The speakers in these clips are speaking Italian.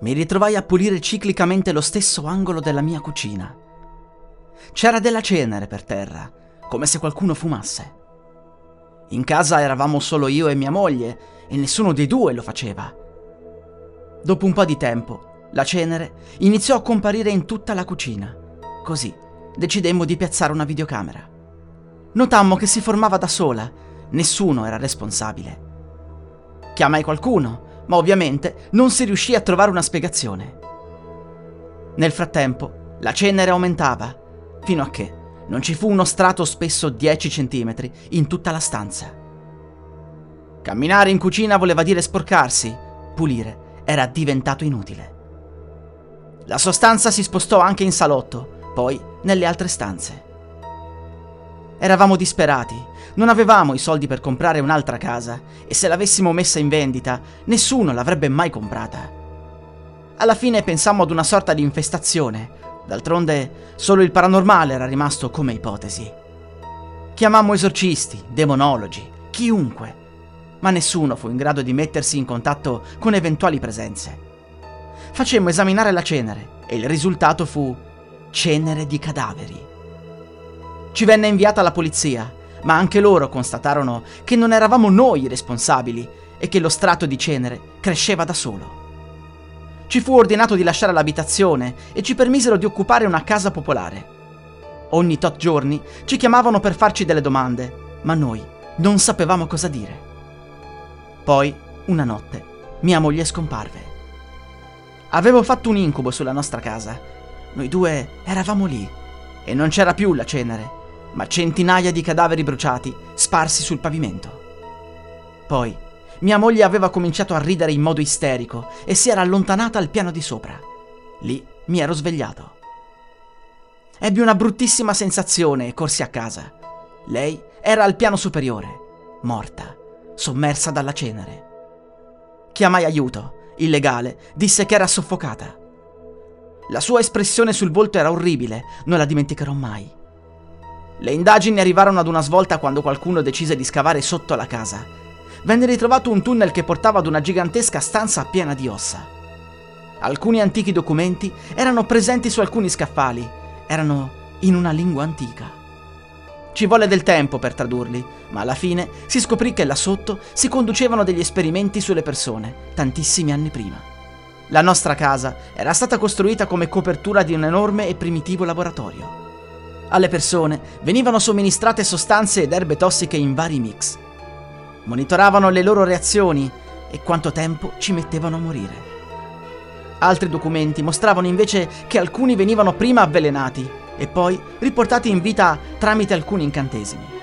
mi ritrovai a pulire ciclicamente lo stesso angolo della mia cucina. C'era della cenere per terra, come se qualcuno fumasse. In casa eravamo solo io e mia moglie e nessuno dei due lo faceva. Dopo un po' di tempo, la cenere iniziò a comparire in tutta la cucina. Così decidemmo di piazzare una videocamera. Notammo che si formava da sola, nessuno era responsabile. Chiamai qualcuno, ma ovviamente non si riuscì a trovare una spiegazione. Nel frattempo, la cenere aumentava, fino a che non ci fu uno strato spesso 10 cm in tutta la stanza. Camminare in cucina voleva dire sporcarsi, pulire era diventato inutile. La sostanza si spostò anche in salotto, poi nelle altre stanze. Eravamo disperati, non avevamo i soldi per comprare un'altra casa e se l'avessimo messa in vendita nessuno l'avrebbe mai comprata. Alla fine pensammo ad una sorta di infestazione, d'altronde solo il paranormale era rimasto come ipotesi. Chiamammo esorcisti, demonologi, chiunque, ma nessuno fu in grado di mettersi in contatto con eventuali presenze. Facemmo esaminare la cenere e il risultato fu cenere di cadaveri. Ci venne inviata la polizia, ma anche loro constatarono che non eravamo noi i responsabili e che lo strato di cenere cresceva da solo. Ci fu ordinato di lasciare l'abitazione e ci permisero di occupare una casa popolare. Ogni tot giorni ci chiamavano per farci delle domande, ma noi non sapevamo cosa dire. Poi, una notte, mia moglie scomparve. Avevo fatto un incubo sulla nostra casa. Noi due eravamo lì e non c'era più la cenere, ma centinaia di cadaveri bruciati sparsi sul pavimento. Poi mia moglie aveva cominciato a ridere in modo isterico e si era allontanata al piano di sopra. Lì mi ero svegliato. Ebbi una bruttissima sensazione e corsi a casa. Lei era al piano superiore, morta, sommersa dalla cenere. Chiamai aiuto. Il legale disse che era soffocata. La sua espressione sul volto era orribile, non la dimenticherò mai. Le indagini arrivarono ad una svolta quando qualcuno decise di scavare sotto la casa. Venne ritrovato un tunnel che portava ad una gigantesca stanza piena di ossa. Alcuni antichi documenti erano presenti su alcuni scaffali, erano in una lingua antica. Ci volle del tempo per tradurli, ma alla fine si scoprì che là sotto si conducevano degli esperimenti sulle persone, tantissimi anni prima. La nostra casa era stata costruita come copertura di un enorme e primitivo laboratorio. Alle persone venivano somministrate sostanze ed erbe tossiche in vari mix. Monitoravano le loro reazioni e quanto tempo ci mettevano a morire. Altri documenti mostravano invece che alcuni venivano prima avvelenati e poi riportati in vita tramite alcuni incantesimi.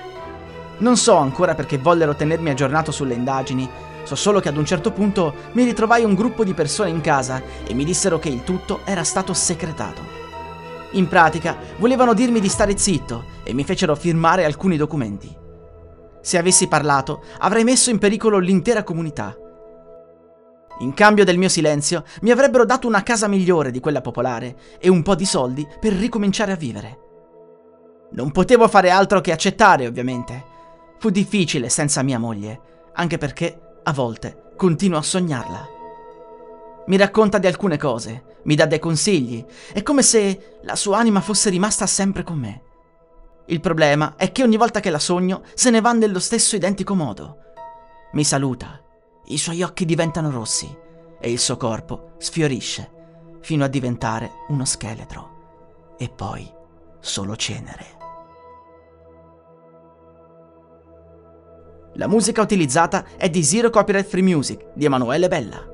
Non so ancora perché vollero tenermi aggiornato sulle indagini, so solo che ad un certo punto mi ritrovai un gruppo di persone in casa e mi dissero che il tutto era stato segretato. In pratica, volevano dirmi di stare zitto e mi fecero firmare alcuni documenti. Se avessi parlato, avrei messo in pericolo l'intera comunità. In cambio del mio silenzio, mi avrebbero dato una casa migliore di quella popolare e un po' di soldi per ricominciare a vivere. Non potevo fare altro che accettare, ovviamente. Fu difficile senza mia moglie, anche perché, a volte, continuo a sognarla. Mi racconta di alcune cose, mi dà dei consigli, è come se la sua anima fosse rimasta sempre con me. Il problema è che ogni volta che la sogno se ne va nello stesso identico modo. Mi saluta, i suoi occhi diventano rossi e il suo corpo sfiorisce fino a diventare uno scheletro e poi solo cenere. La musica utilizzata è di Zero Copyright Free Music di Emanuele Bella.